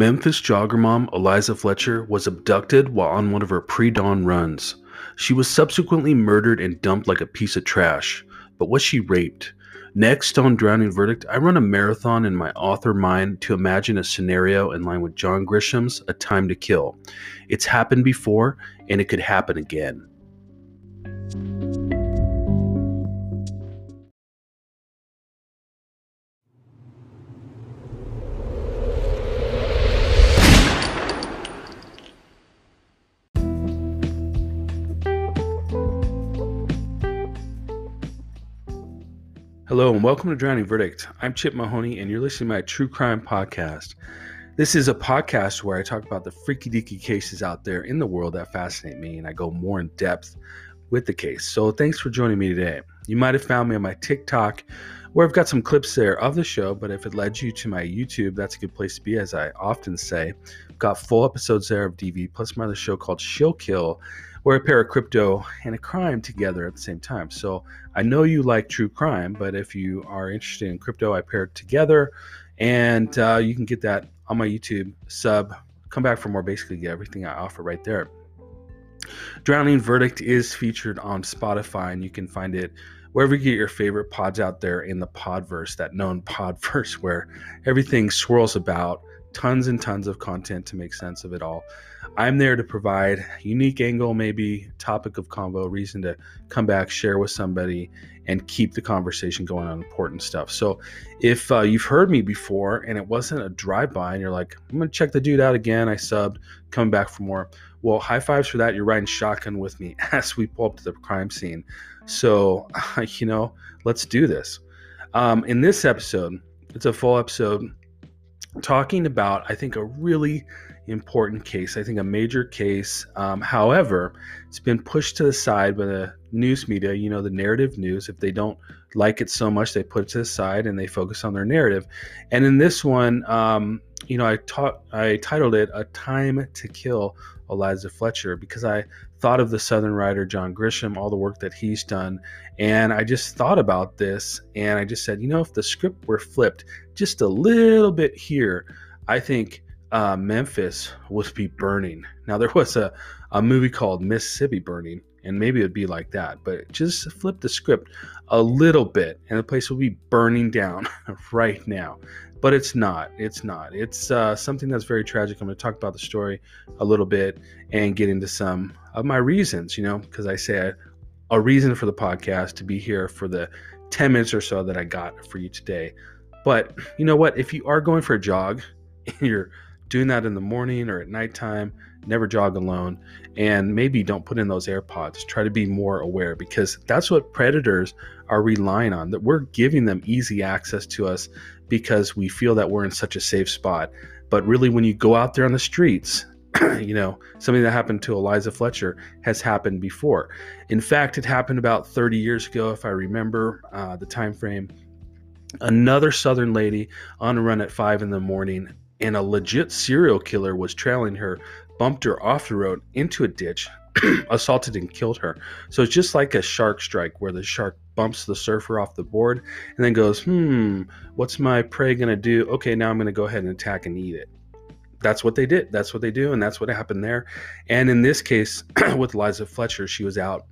Memphis jogger mom Eliza Fletcher was abducted while on one of her pre dawn runs. She was subsequently murdered and dumped like a piece of trash. But was she raped? Next on Drowning Verdict, I run a marathon in my author mind to imagine a scenario in line with John Grisham's A Time to Kill. It's happened before, and it could happen again. And welcome to Drowning Verdict. I'm Chip Mahoney and you're listening to my true crime podcast. This is a podcast where I talk about the freaky deaky cases out there in the world that fascinate me and I go more in depth with the case. So thanks for joining me today. You might have found me on my TikTok where I've got some clips there of the show, but if it led you to my YouTube, that's a good place to be, as I often say. I've got full episodes there of DV, plus my other show called She'll Kill where I pair a crypto and a crime together at the same time. So I know you like true crime, but if you are interested in crypto, I pair it together, and uh, you can get that on my YouTube sub. Come back for more. Basically, get everything I offer right there. Drowning Verdict is featured on Spotify, and you can find it wherever you get your favorite pods out there in the podverse, that known podverse where everything swirls about tons and tons of content to make sense of it all. I'm there to provide unique angle, maybe topic of convo, reason to come back, share with somebody, and keep the conversation going on important stuff. So, if uh, you've heard me before and it wasn't a drive by, and you're like, I'm gonna check the dude out again, I subbed, coming back for more. Well, high fives for that. You're riding shotgun with me as we pull up to the crime scene. So, you know, let's do this. Um, in this episode, it's a full episode talking about, I think, a really important case. I think a major case. Um, however, it's been pushed to the side by the news media, you know, the narrative news. If they don't like it so much, they put it to the side and they focus on their narrative. And in this one, um, you know, I taught, I titled it "A Time to Kill Eliza Fletcher" because I thought of the Southern writer John Grisham, all the work that he's done, and I just thought about this, and I just said, you know, if the script were flipped just a little bit here, I think uh, Memphis would be burning. Now there was a, a movie called Mississippi Burning, and maybe it'd be like that, but just flip the script a little bit, and the place will be burning down right now. But it's not. It's not. It's uh, something that's very tragic. I'm going to talk about the story a little bit and get into some of my reasons. You know, because I say a reason for the podcast to be here for the 10 minutes or so that I got for you today. But you know what? If you are going for a jog and you're doing that in the morning or at nighttime. Never jog alone. And maybe don't put in those AirPods. Try to be more aware because that's what predators are relying on. That we're giving them easy access to us because we feel that we're in such a safe spot. But really, when you go out there on the streets, you know, something that happened to Eliza Fletcher has happened before. In fact, it happened about 30 years ago, if I remember uh, the time frame. Another Southern lady on a run at five in the morning and a legit serial killer was trailing her, bumped her off the road into a ditch, assaulted and killed her. So it's just like a shark strike where the shark bumps the surfer off the board and then goes, hmm, what's my prey going to do? Okay, now I'm going to go ahead and attack and eat it. That's what they did. That's what they do. And that's what happened there. And in this case, with Liza Fletcher, she was out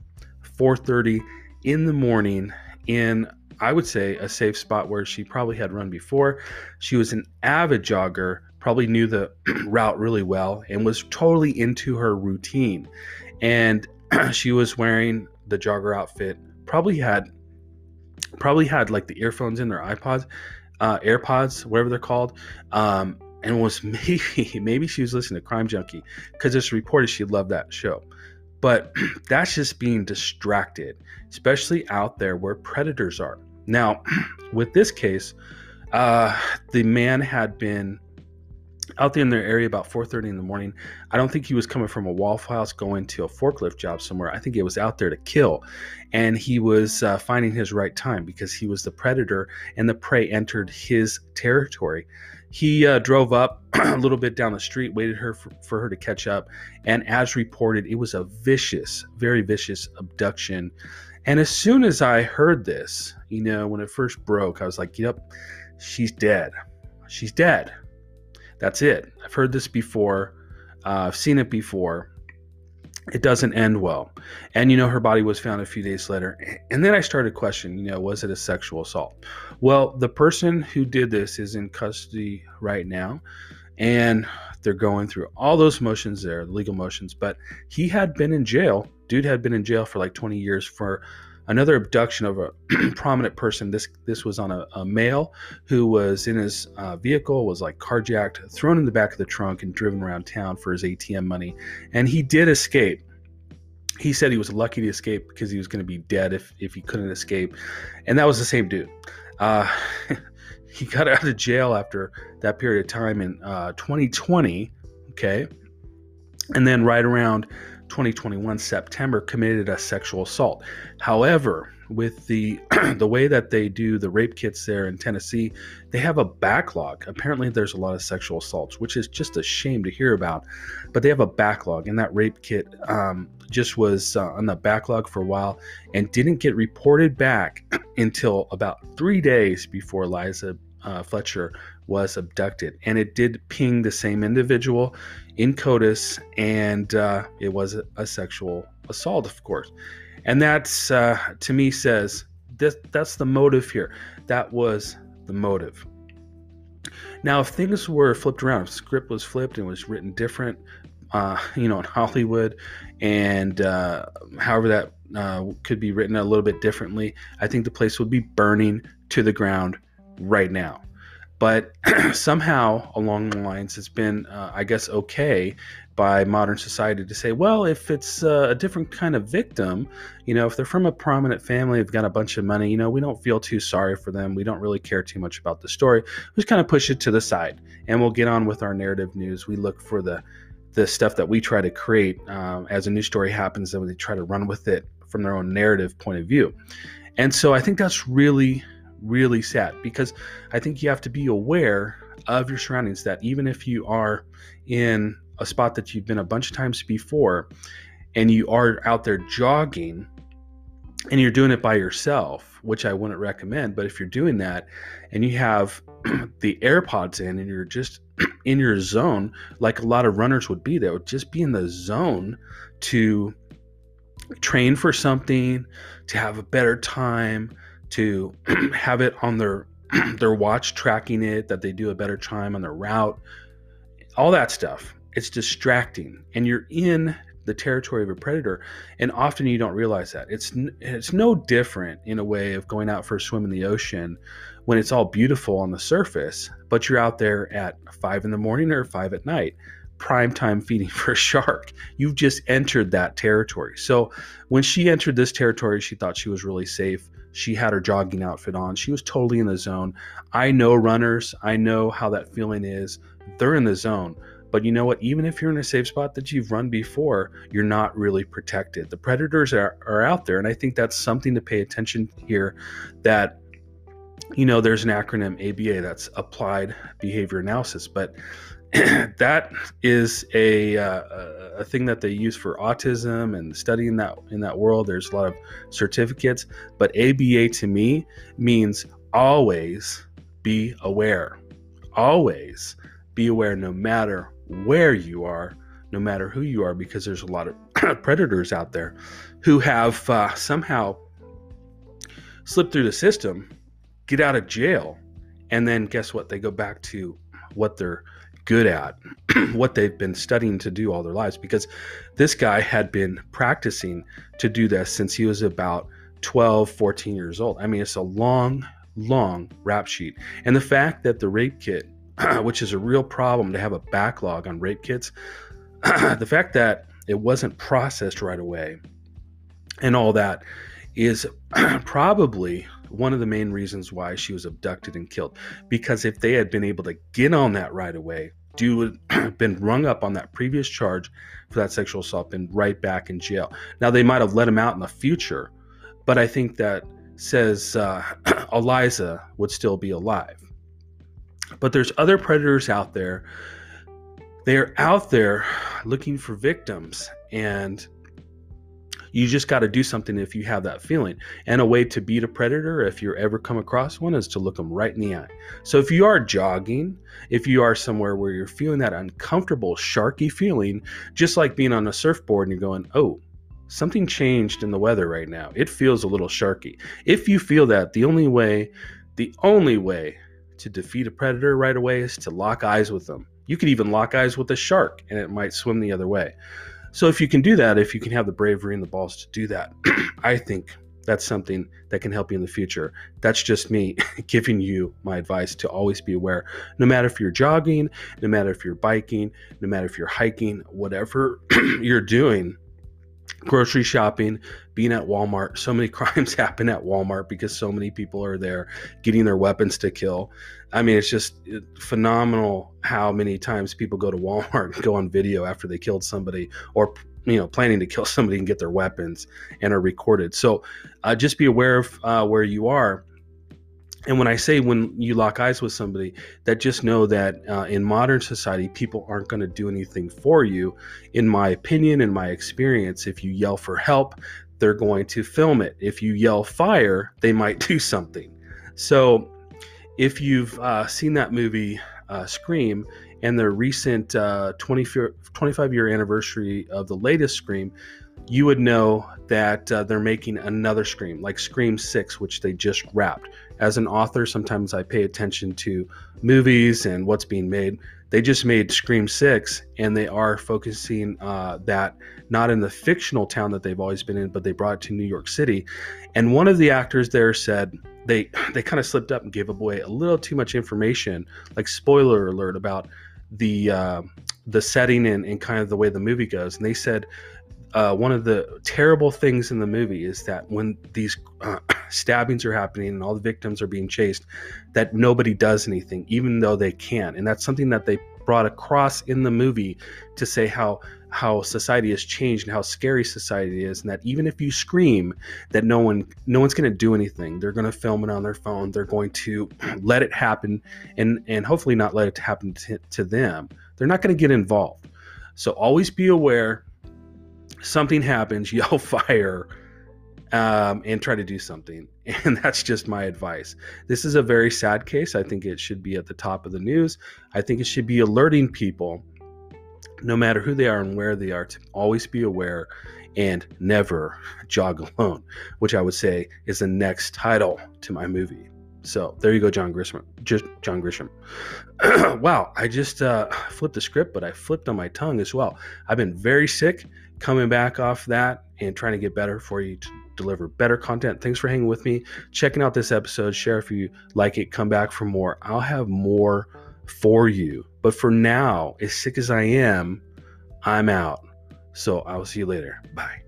4.30 in the morning in I would say, a safe spot where she probably had run before. She was an avid jogger, probably knew the route really well, and was totally into her routine. And she was wearing the jogger outfit, probably had probably had like the earphones in their iPods, uh, AirPods, whatever they're called, um, and was maybe maybe she was listening to Crime Junkie because it's reported she loved that show. But that's just being distracted, especially out there where predators are. Now, with this case, uh, the man had been out there in their area about 4:30 in the morning. I don't think he was coming from a Waffle House going to a forklift job somewhere. I think he was out there to kill, and he was uh, finding his right time because he was the predator, and the prey entered his territory. He uh, drove up a little bit down the street, waited her for, for her to catch up, and as reported, it was a vicious, very vicious abduction and as soon as I heard this, you know, when it first broke, I was like, yep, she's dead. She's dead. That's it. I've heard this before. Uh, I've seen it before. It doesn't end well. And, you know, her body was found a few days later. And then I started questioning, you know, was it a sexual assault? Well, the person who did this is in custody right now. And they're going through all those motions there, legal motions. But he had been in jail. Dude had been in jail for like 20 years for another abduction of a prominent person. This this was on a, a male who was in his uh, vehicle, was like carjacked, thrown in the back of the trunk, and driven around town for his ATM money. And he did escape. He said he was lucky to escape because he was going to be dead if if he couldn't escape. And that was the same dude. Uh, he got out of jail after that period of time in uh, 2020. Okay. And then right around 2021 September committed a sexual assault. However, with the the way that they do the rape kits there in Tennessee, they have a backlog. Apparently, there's a lot of sexual assaults, which is just a shame to hear about. But they have a backlog, and that rape kit um, just was uh, on the backlog for a while and didn't get reported back until about three days before Liza uh, Fletcher was abducted. And it did ping the same individual in CODIS, and uh, it was a, sexual assault, of course. And that's, uh, to me, says this, that's the motive here. That was the motive. Now, if things were flipped around, if script was flipped and was written different, uh, you know, in Hollywood, and uh, however that uh, could be written a little bit differently, I think the place would be burning to the ground right now. But somehow along the lines, it's been, uh, I guess, okay by modern society to say, well, if it's uh, a different kind of victim, you know, if they're from a prominent family, they've got a bunch of money, you know, we don't feel too sorry for them. We don't really care too much about the story. We just kind of push it to the side and we'll get on with our narrative news. We look for the the stuff that we try to create um, as a new story happens, and they try to run with it from their own narrative point of view. And so I think that's really really sad because I think you have to be aware of your surroundings that even if you are in a spot that you've been a bunch of times before and you are out there jogging and you're doing it by yourself, which I wouldn't recommend, but if you're doing that and you have the AirPods in and you're just in your zone, like a lot of runners would be, that would just be in the zone to train for something, to have a better time, to have it on their their watch tracking it that they do a better time on their route all that stuff. It's distracting and you're in the territory of a predator and often you don't realize that. It's it's no different in a way of going out for a swim in the ocean when it's all beautiful on the surface but you're out there at five in the morning or five at night prime time feeding for a shark. You've just entered that territory. So when she entered this territory she thought she was really safe she had her jogging outfit on. She was totally in the zone. I know runners. I know how that feeling is. They're in the zone. But you know what? Even if you're in a safe spot that you've run before, you're not really protected. The predators are, are out there. And I think that's something to pay attention here that, you know, there's an acronym ABA that's applied behavior analysis. But that is a, uh, a thing that they use for autism and studying that in that world. There's a lot of certificates, but ABA to me means always be aware. Always be aware, no matter where you are, no matter who you are, because there's a lot of predators out there who have uh, somehow slipped through the system, get out of jail, and then guess what? They go back to what they're good at, what they've been studying to do all their lives. Because this guy had been practicing to do this since he was about 12, 14 years old. I mean, it's a long, long rap sheet. And the fact that the rape kit, which is a real problem to have a backlog on rape kits, the fact that it wasn't processed right away and all that is probably one of the main reasons why she was abducted and killed. Because if they had been able to get on that right away, do been rung up on that previous charge for that sexual assault, been right back in jail. Now they might have let him out in the future, but I think that says uh, Eliza would still be alive. But there's other predators out there. They are out there looking for victims, and You just got to do something if you have that feeling. And a way to beat a predator, if you ever come across one, is to look them right in the eye. So if you are jogging, if you are somewhere where you're feeling that uncomfortable, sharky feeling, just like being on a surfboard and you're going, oh, something changed in the weather right now. It feels a little sharky. If you feel that, the only way, the only way to defeat a predator right away is to lock eyes with them. You could even lock eyes with a shark and it might swim the other way. So if you can do that, if you can have the bravery and the balls to do that, I think that's something that can help you in the future. That's just me giving you my advice to always be aware. No matter if you're jogging, no matter if you're biking, no matter if you're hiking, whatever you're doing, grocery shopping, being at Walmart. So many crimes happen at Walmart because so many people are there getting their weapons to kill. I mean, it's just phenomenal how many times people go to Walmart and go on video after they killed somebody or you know planning to kill somebody and get their weapons and are recorded. So uh, just be aware of uh, where you are and when I say when you lock eyes with somebody, that just know that uh, in modern society, people aren't going to do anything for you. In my opinion, in my experience, if you yell for help, they're going to film it. If you yell fire, they might do something. So if you've uh, seen that movie, uh, Scream, and the recent uh, 20, 25 year anniversary of the latest Scream, you would know that uh, they're making another Scream, like Scream 6, which they just wrapped as an author, sometimes I pay attention to movies and what's being made. They just made Scream 6, and they are focusing uh, that not in the fictional town that they've always been in, but they brought it to New York City. And one of the actors there said they they kind of slipped up and gave away a little too much information, like spoiler alert about the uh, the setting and, and kind of the way the movie goes. And they said uh, one of the terrible things in the movie is that when these uh, stabbings are happening and all the victims are being chased, that nobody does anything, even though they can. And that's something that they brought across in the movie to say how how society has changed and how scary society is and that even if you scream that no one no one's going to do anything. They're going to film it on their phone. They're going to let it happen and and hopefully not let it happen to, to them. They're not going to get involved. So always be aware something happens, yell fire, um, and try to do something. And that's just my advice. This is a very sad case. I think it should be at the top of the news. I think it should be alerting people, no matter who they are and where they are, to always be aware and never jog alone, which I would say is the next title to my movie. So there you go, John Grisham. Just John Grisham. wow, I just uh, flipped the script, but I flipped on my tongue as well. I've been very sick coming back off that and trying to get better for you to deliver better content. Thanks for hanging with me, checking out this episode. Share if you like it, come back for more. I'll have more for you. But for now, as sick as I am, I'm out. So I will see you later. Bye.